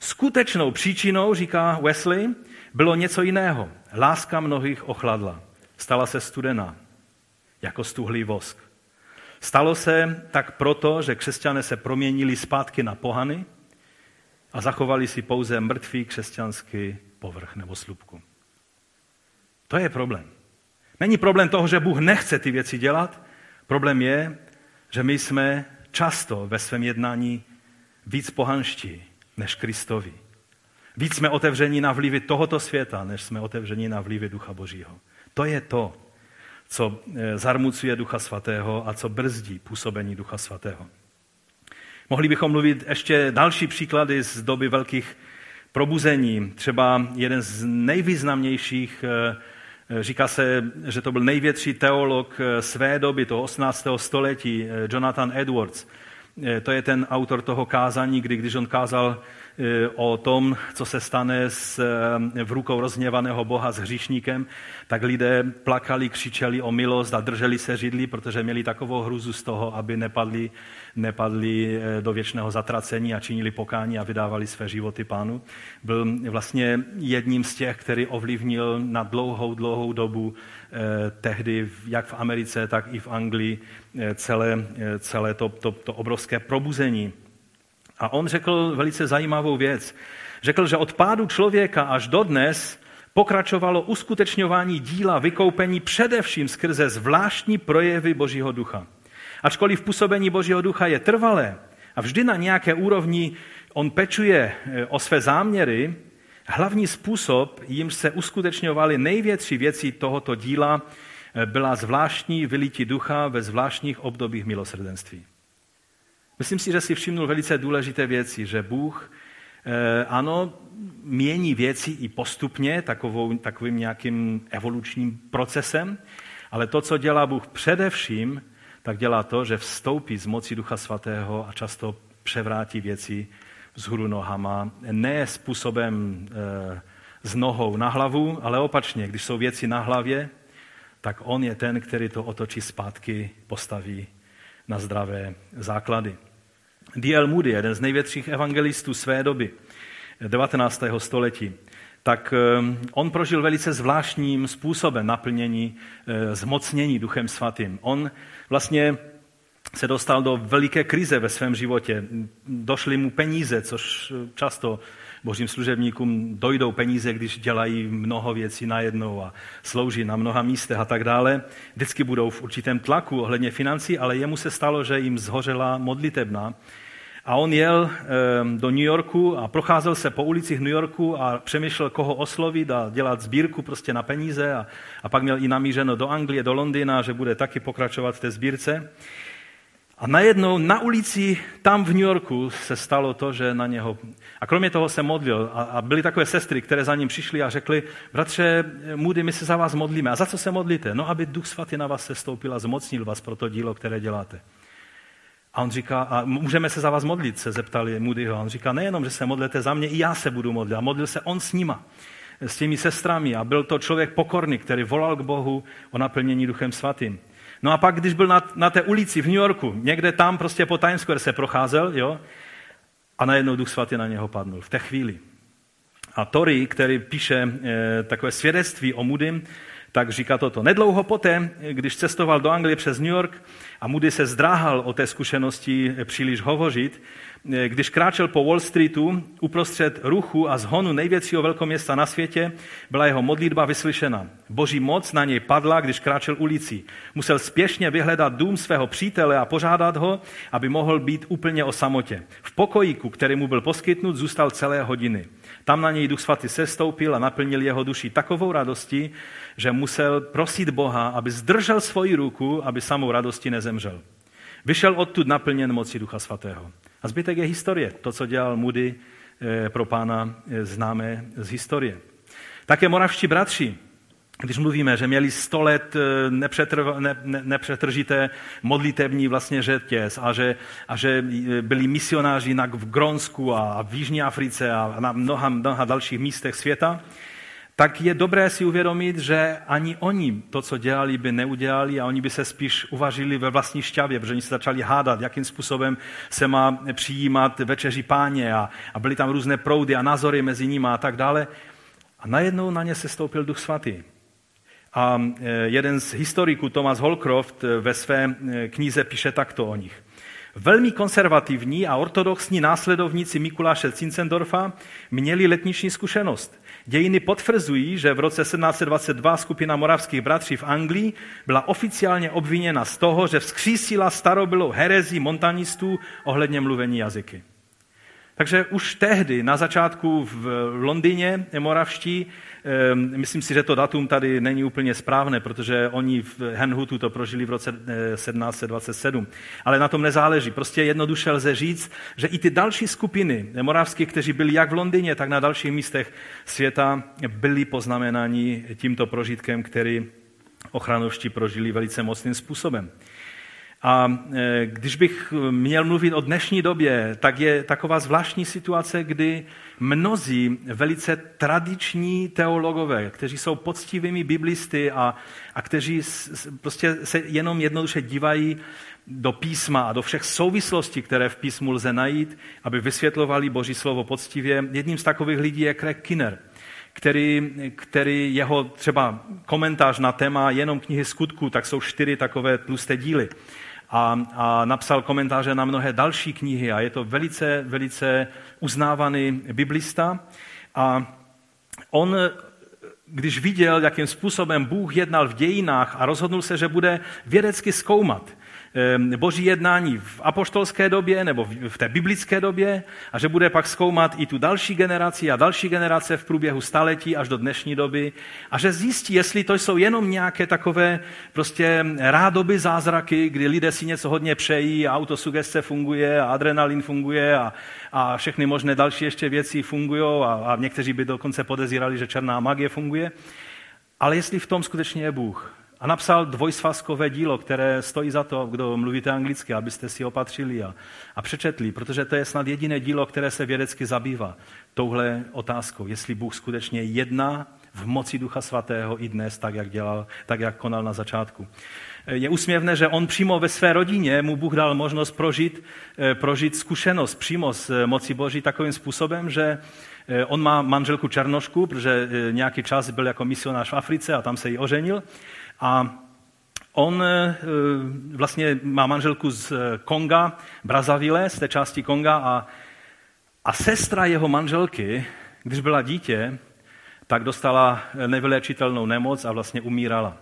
skutečnou příčinou, říká Wesley, bylo něco jiného. Láska mnohých ochladla. Stala se studená, jako stuhlý vosk. Stalo se tak proto, že křesťané se proměnili zpátky na pohany a zachovali si pouze mrtvý křesťanský povrch nebo slupku. To je problém. Není problém toho, že Bůh nechce ty věci dělat. Problém je, že my jsme často ve svém jednání víc pohanští než Kristovi. Víc jsme otevření na vlivy tohoto světa, než jsme otevření na vlivy Ducha Božího. To je to, co eh, zarmucuje Ducha Svatého a co brzdí působení Ducha Svatého. Mohli bychom mluvit ještě další příklady z doby velkých probuzení. Třeba jeden z nejvýznamnějších, eh, eh, říká se, že to byl největší teolog své doby, toho 18. století, Jonathan Edwards. To je ten autor toho kázání, kdy když on kázal o tom, co se stane s, eh, v rukou rozněvaného Boha s hříšníkem, tak lidé plakali, křičeli o milost a drželi se židli, protože měli takovou hruzu z toho, aby nepadli, nepadli eh, do věčného zatracení a činili pokání a vydávali své životy pánu. Byl vlastně jedním z těch, který ovlivnil na dlouhou, dlouhou dobu tehdy, jak v Americe, tak i v Anglii, celé, celé to, to, to obrovské probuzení a on řekl velice zajímavou věc. Řekl, že od pádu člověka až do dnes pokračovalo uskutečňování díla vykoupení především skrze zvláštní projevy Božího ducha. Ačkoliv působení Božího ducha je trvalé a vždy na nějaké úrovni on pečuje eh, o své záměry, hlavní způsob, jimž se uskutečňovaly největší věci tohoto díla, eh, byla zvláštní vylítí ducha ve zvláštních obdobích milosrdenství. Myslím si, že si všimnul velice důležité věci, že Bůh eh, ano, mění věci i postupně, takovou, takovým nějakým evolučním procesem, ale to, co dělá Bůh především, tak dělá to, že vstoupí z moci Ducha Svatého a často převrátí věci z hůru nohama, ne způsobem e, s nohou na hlavu, ale opačně, když jsou věci na hlavě, tak on je ten, který to otočí zpátky, postaví na zdravé základy. D.L. Moody, jeden z největších evangelistů své doby, 19. století, tak eh, on prožil velice zvláštním způsobem naplnění, eh, zmocnění Duchem Svatým. On vlastně se dostal do veliké krize ve svém životě. Došly mu peníze, což často božím služebníkům dojdou peníze, když dělají mnoho věcí najednou a slouží na mnoha místech a tak dále. Vždycky budou v určitém tlaku ohledně financí, ale jemu se stalo, že jim zhořela modlitebna. A on jel ehm, do New Yorku a procházel se po ulicích New Yorku a přemýšlel, koho oslovit a dělat sbírku prostě na peníze. A, a pak měl i namířeno do Anglie, do Londýna, že bude taky pokračovat v té sbírce. A najednou na ulici tam v New Yorku se stalo to, že na něho... A kromě toho se modlil a, a byly takové sestry, které za ním přišly a řekly, bratře Moody, my se za vás modlíme. A za co se modlíte? No, aby Duch Svatý na vás se stoupil a zmocnil vás pro to dílo, které děláte. A on říká, a můžeme se za vás modlit, se zeptali Moodyho. A on říká, nejenom, že se modlete za mě, i já se budu modlit. A modlil se on s nima, s těmi sestrami. A byl to člověk pokorný, který volal k Bohu o naplnění Duchem Svatým. No a pak, když byl na, na té ulici v New Yorku, někde tam prostě po Times Square se procházel, jo, a najednou Duch Svatý na něho padnul. V té chvíli. A Tori, který píše e, takové svědectví o Moodym, tak říká toto. Nedlouho poté, když cestoval do Anglie přes New York a Moody se zdráhal o té zkušenosti příliš hovořit, když kráčel po Wall Streetu uprostřed ruchu a zhonu největšího velkoměsta na světě, byla jeho modlitba vyslyšena. Boží moc na něj padla, když kráčel ulicí. Musel spěšně vyhledat dům svého přítele a požádat ho, aby mohl být úplně o samotě. V pokojíku, který mu byl poskytnut, zůstal celé hodiny. Tam na něj Duch Svatý sestoupil a naplnil jeho duši takovou radostí, že musel prosit Boha, aby zdržel svoji ruku, aby samou radosti nezemřel. Vyšel odtud naplněn moci Ducha Svatého. A zbytek je historie. To, co dělal Moody eh, pro pána, známe z historie. Také moravští bratři, když mluvíme, že měli sto let eh, nepřetr, ne, ne, nepřetržité modlitevní vlastně řetěz a že, a že byli misionáři na, v Gronsku a v Jižní Africe a na mnoha, mnoha dalších místech světa, tak je dobré si uvědomit, že ani oni to, co dělali, by neudělali a oni by se spíš uvažili ve vlastní šťavě, protože oni se začali hádat, jakým způsobem se má přijímat večeři páně a, a byly tam různé proudy a názory mezi nimi a tak dále. A najednou na ně se stoupil Duch Svatý. A e, jeden z historiků, Thomas Holcroft, e, ve své e, knize píše takto o nich. Velmi konzervativní a ortodoxní následovníci Mikuláše Cincendorfa měli letniční zkušenost. Dějiny potvrzují, že v roce 1722 skupina moravských bratří v Anglii byla oficiálně obviněna z toho, že vzkřísila starobylou herezi montanistů ohledně mluvení jazyky. Takže už tehdy, na začátku v Londýně moravští, myslím si, že to datum tady není úplně správné, protože oni v Henhutu to prožili v roce 1727. Eh, Ale na tom nezáleží. Prostě jednoduše lze říct, že i ty další skupiny moravských, kteří byli jak v Londýně, tak na dalších místech světa, byli poznamenáni tímto prožitkem, který ochranovští prožili velice mocným způsobem. A e, když bych měl mluvit o dnešní době, tak je taková zvláštní situace, kdy mnozí velice tradiční teologové, kteří jsou poctivými biblisty a, a kteří prostě se jenom jednoduše dívají do písma a do všech souvislostí, které v písmu lze najít, aby vysvětlovali Boží slovo poctivě. Jedním z takových lidí je Craig Kinner, který, který jeho třeba komentář na téma jenom knihy skutku, tak jsou čtyři takové tlusté díly a, a napsal komentáře na mnohé další knihy a je to velice, velice uznávaný biblista. A on, když viděl, jakým způsobem Bůh jednal v dějinách a rozhodnul se, že bude vědecky zkoumat, boží jednání v apoštolské době nebo v té biblické době a že bude pak zkoumat i tu další generaci a další generace v průběhu staletí až do dnešní doby a že zjistí, jestli to jsou jenom nějaké takové prostě rádoby zázraky, kdy lidé si něco hodně přejí a autosugestce funguje a adrenalin funguje a, a všechny možné další ještě věci fungují a, a někteří by dokonce podezírali, že černá magie funguje. Ale jestli v tom skutečně je Bůh, a napsal dvojsvazkové dílo, které stojí za to, kdo mluvíte anglicky, abyste si opatřili a, a přečetli, protože to je snad jediné dílo, které se vědecky zabývá touhle otázkou, jestli Bůh skutečně jedná v moci Ducha Svatého i dnes, tak jak, dělal, tak jak konal na začátku. Je úsměvné, že on přímo ve své rodině mu Bůh dal možnost prožít, eh, prožít zkušenost přímo z eh, moci Boží takovým způsobem, že eh, on má manželku Černošku, protože nějaký čas byl jako misionář v Africe a tam se jí oženil. A on eh, vlastně má manželku z Konga, Brazavile, z té části Konga a, a sestra jeho manželky, když byla dítě, tak dostala nevylečitelnou nemoc a vlastně umírala.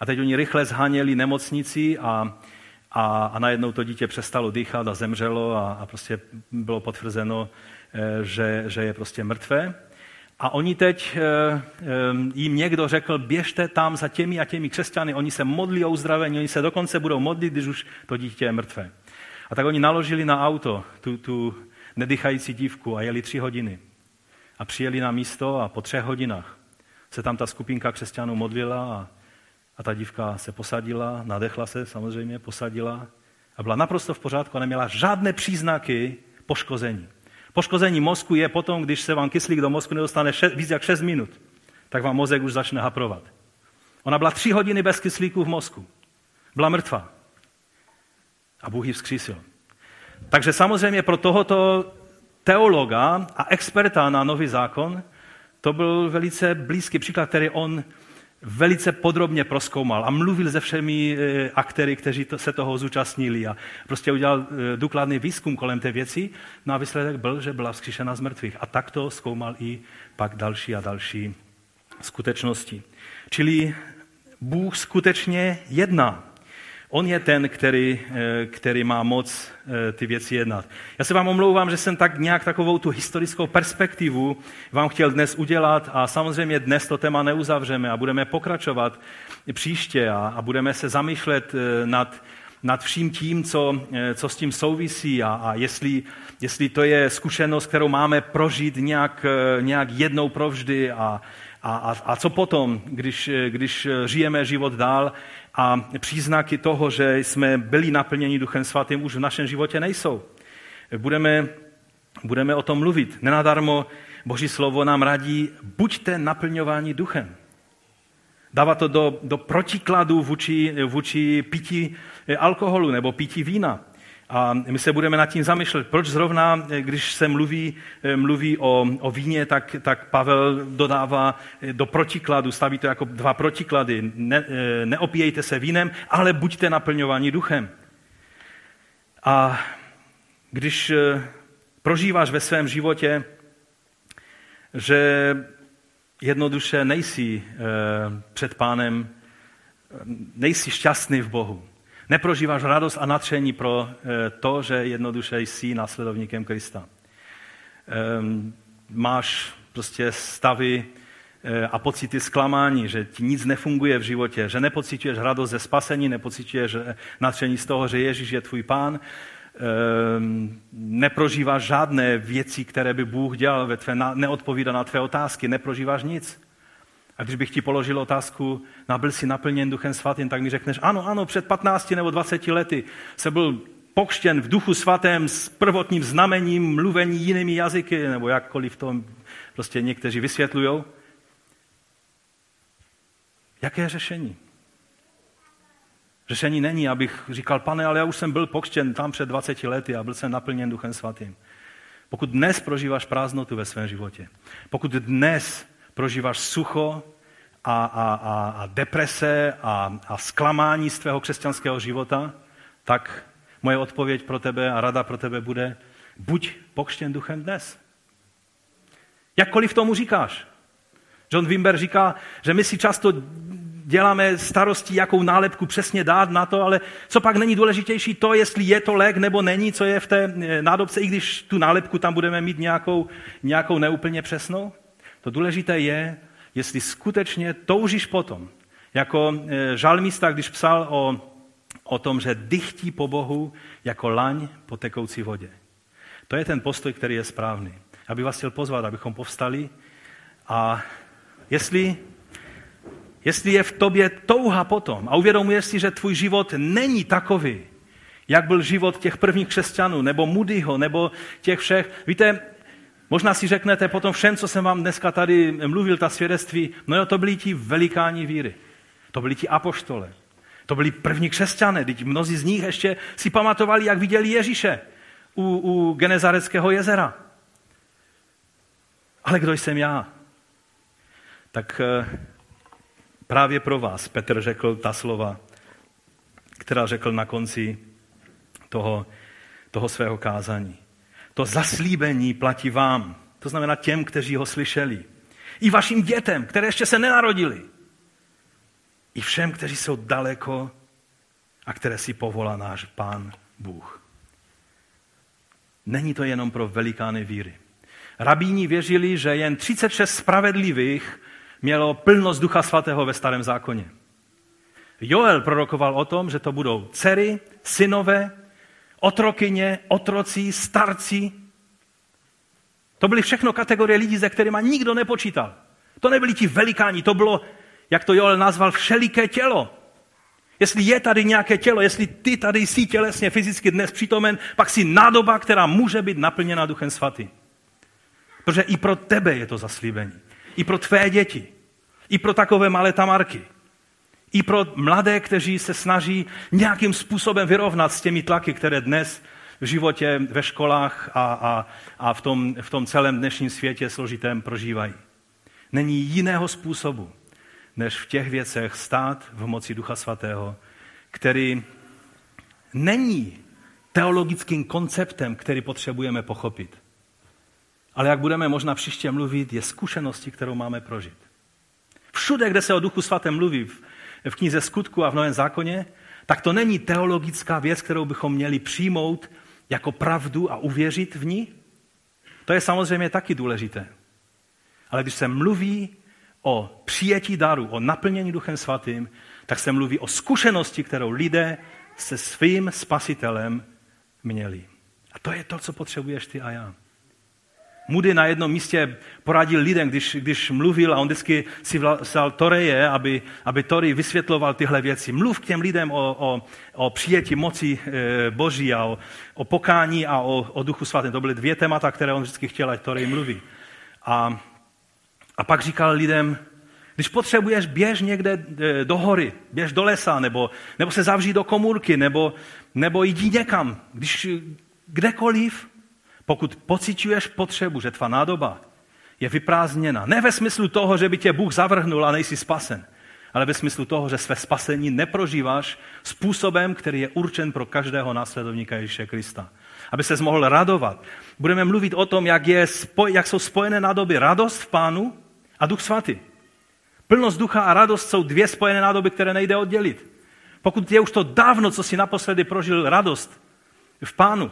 A teď oni rychle zháněli nemocnici a, a, a najednou to dítě přestalo dýchat a zemřelo a, a prostě bylo potvrzeno, eh, že, že je prostě mrtvé. A oni teď, eh, eh, jim někdo řekl, běžte tam za těmi a těmi křesťany, oni se modlí o uzdravení, oni se dokonce budou modlit, když už to dítě je mrtvé. A tak oni naložili na auto tu, tu nedychající dívku a jeli tři hodiny. A přijeli na místo a po třech hodinách se tam ta skupinka křesťanů modlila a, a ta dívka se posadila, nadechla se samozřejmě, posadila a byla naprosto v pořádku a neměla žádné příznaky poškození. Poškození mozku je potom, když se vám kyslík do mozku nedostane šest, víc jak 6 minut, tak vám mozek už začne haprovat. Ona byla tři hodiny bez kyslíku v mozku. Byla mrtvá. A Bůh ji vzkřísil. Takže samozřejmě pro tohoto teologa a experta na nový zákon to byl velice blízký příklad, který on velice podrobně proskoumal a mluvil se všemi eh, aktéry, kteří se toho zúčastnili a prostě udělal eh, důkladný výzkum kolem té věci. No a výsledek byl, že byla vzkříšena z mrtvých. A tak to zkoumal i pak další a další skutečnosti. Čili Bůh skutečně jedná. On je ten, který, eh, který má moc eh, ty věci jednat. Já se vám omlouvám, že jsem tak nějak takovou tu historickou perspektivu vám chtěl dnes udělat a samozřejmě dnes to téma neuzavřeme a budeme pokračovat příště a, a budeme se zamýšlet eh, nad, nad vším tím, co, co s tím souvisí a, a jestli, jestli to je zkušenost, kterou máme prožít nějak, nějak jednou provždy a, a, a, a co potom, když, když žijeme život dál a příznaky toho, že jsme byli naplněni Duchem Svatým, už v našem životě nejsou. Budeme, budeme o tom mluvit. Nenadarmo Boží slovo nám radí, buďte naplňováni duchem. Dává to do, do protikladu vůči, vůči pití alkoholu nebo pití vína. A my se budeme nad tím zamýšlet, proč zrovna, když se mluví, mluví o, o víně, tak, tak Pavel dodává do protikladu, staví to jako dva protiklady. Ne, neopíjejte se vínem, ale buďte naplňováni duchem. A když prožíváš ve svém životě, že jednoduše nejsi eh, před pánem, nejsi šťastný v Bohu, Neprožíváš radost a natření pro eh, to, že jednoduše jsi následovníkem Krista. Ehm, máš prostě stavy eh, a pocity zklamání, že ti nic nefunguje v životě, že nepocituješ radost ze spasení, nepocituješ eh, natření z toho, že Ježíš je tvůj pán, ehm, neprožíváš žádné věci, které by Bůh dělal ve tvé, neodpovídá na tvé otázky, neprožíváš nic. A když bych ti položil otázku, na byl jsi naplněn Duchem Svatým, tak mi řekneš, ano, ano, před 15 nebo 20 lety se byl pokštěn v Duchu Svatém s prvotním znamením mluvení jinými jazyky, nebo jakkoliv to prostě někteří vysvětlují. Jaké je řešení? Řešení není, abych říkal, pane, ale já už jsem byl pokštěn tam před 20 lety a byl jsem naplněn Duchem Svatým. Pokud dnes prožíváš prázdnotu ve svém životě, pokud dnes prožíváš sucho a, a, a, a deprese a, a zklamání z tvého křesťanského života, tak moje odpověď pro tebe a rada pro tebe bude, buď pokštěn duchem dnes. Jakkoliv tomu říkáš. John Wimber říká, že my si často děláme starosti, jakou nálepku přesně dát na to, ale co pak není důležitější to, jestli je to lék nebo není, co je v té nádobce, i když tu nálepku tam budeme mít nějakou, nějakou neúplně přesnou. To důležité je, jestli skutečně toužíš potom. Jako e, žalmista, když psal o, o tom, že dychtí po Bohu jako laň po tekoucí vodě. To je ten postoj, který je správný. Já bych vás chtěl pozvat, abychom povstali a jestli, jestli je v tobě touha potom a uvědomuješ si, že tvůj život není takový, jak byl život těch prvních křesťanů, nebo Moodyho, nebo těch všech. Víte, Možná si řeknete potom všem, co jsem vám dneska tady mluvil, ta svědectví, no jo, to byli ti velikáni víry. To byli ti apoštole. To byli první křesťané, teď mnozí z nich ještě si pamatovali, jak viděli Ježíše u, u Genezareckého jezera. Ale kdo jsem já? Tak eh, právě pro vás Petr řekl ta slova. která řekl na konci toho, toho svého kázání. To zaslíbení platí vám, to znamená těm, kteří ho slyšeli. I vašim dětem, které ještě se nenarodili. I všem, kteří jsou daleko a které si povolá náš Pán Bůh. Není to jenom pro velikány víry. Rabíni věřili, že jen 36 spravedlivých mělo plnost Ducha Svatého ve Starém zákoně. Joel prorokoval o tom, že to budou dcery, synové, otrokyně, otroci, starci. To byly všechno kategorie lidí, se kterými nikdo nepočítal. To nebyli ti velikáni, to bylo, jak to Joel nazval, všeliké tělo. Jestli je tady nějaké tělo, jestli ty tady jsi tělesně, fyzicky dnes přítomen, pak jsi nádoba, která může být naplněna Duchem Svatým. Protože i pro tebe je to zaslíbení. I pro tvé děti. I pro takové malé tamarky. I pro mladé, kteří se snaží nějakým způsobem vyrovnat s těmi tlaky, které dnes v životě, ve školách a, a, a v, tom, v tom celém dnešním světě složitém prožívají. Není jiného způsobu, než v těch věcech stát v moci Ducha Svatého, který není teologickým konceptem, který potřebujeme pochopit. Ale jak budeme možná příště mluvit, je zkušenosti, kterou máme prožit. Všude, kde se o Duchu Svatém mluví, v knize Skutku a v Novém zákoně, tak to není teologická věc, kterou bychom měli přijmout jako pravdu a uvěřit v ní. To je samozřejmě taky důležité. Ale když se mluví o přijetí daru, o naplnění Duchem Svatým, tak se mluví o zkušenosti, kterou lidé se svým spasitelem měli. A to je to, co potřebuješ ty a já. Moody na jednom místě poradil lidem, když, když mluvil a on vždycky si vzal Toreje, aby, aby Tory vysvětloval tyhle věci. Mluv k těm lidem o, o, o přijetí moci e, Boží a o, o pokání a o, o duchu svatém. To byly dvě témata, které on vždycky chtěl, ať Torej mluví. A, a pak říkal lidem, když potřebuješ, běž někde e, do hory, běž do lesa, nebo, nebo se zavří do komůrky, nebo, nebo jdi někam. Když kdekoliv, pokud pociťuješ potřebu, že tvá nádoba je vyprázdněna, ne ve smyslu toho, že by tě Bůh zavrhnul a nejsi spasen, ale ve smyslu toho, že své spasení neprožíváš způsobem, který je určen pro každého následovníka Ježíše Krista. Aby se mohl radovat. Budeme mluvit o tom, jak, je, jak jsou spojené nádoby radost v Pánu a Duch Svatý. Plnost ducha a radost jsou dvě spojené nádoby, které nejde oddělit. Pokud je už to dávno, co si naposledy prožil radost v Pánu,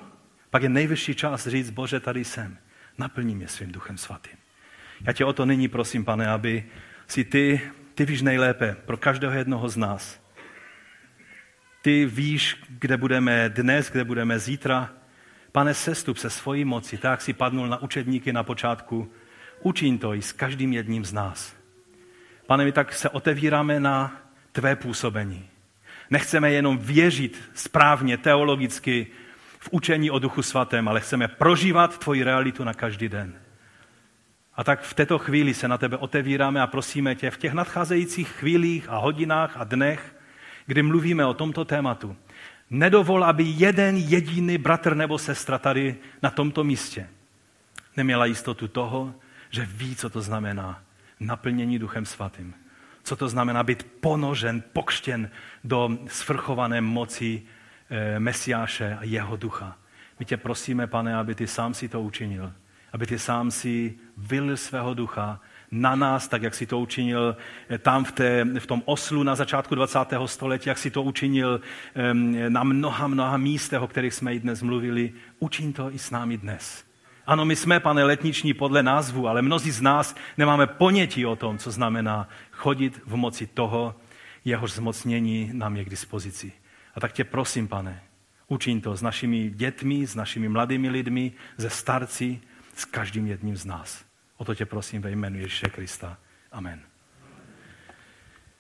pak je nejvyšší čas říct, Bože, tady jsem, naplní mě svým duchem svatým. Já tě o to nyní prosím, pane, aby si ty, ty víš nejlépe pro každého jednoho z nás. Ty víš, kde budeme dnes, kde budeme zítra. Pane, sestup se svojí moci, tak si padnul na učedníky na počátku, učiň to i s každým jedním z nás. Pane, my tak se otevíráme na tvé působení. Nechceme jenom věřit správně, teologicky, v učení o Duchu Svatém, ale chceme prožívat tvoji realitu na každý den. A tak v této chvíli se na tebe otevíráme a prosíme tě v těch nadcházejících chvílích a hodinách a dnech, kdy mluvíme o tomto tématu, nedovol, aby jeden jediný bratr nebo sestra tady na tomto místě neměla jistotu toho, že ví, co to znamená naplnění Duchem Svatým. Co to znamená být ponožen, pokštěn do svrchované moci Mesiáše a jeho ducha. My tě prosíme, pane, aby ty sám si to učinil. Aby ty sám si vylil svého ducha na nás, tak jak si to učinil eh, tam v, té, v tom oslu na začátku 20. století, jak si to učinil na mnoha, mnoha místech, o kterých jsme i dnes mluvili. Učin to i s námi dnes. Ano, my jsme, pane, letniční podle názvu, ale mnozí z nás nemáme ponětí o tom, co znamená chodit v moci toho, jehož zmocnění nám je k dispozici. A tak tě prosím, pane, učiň to s našimi dětmi, s našimi mladými lidmi, ze starci, s každým jedním z nás. O to tě prosím ve jménu Ježíše Krista. Amen.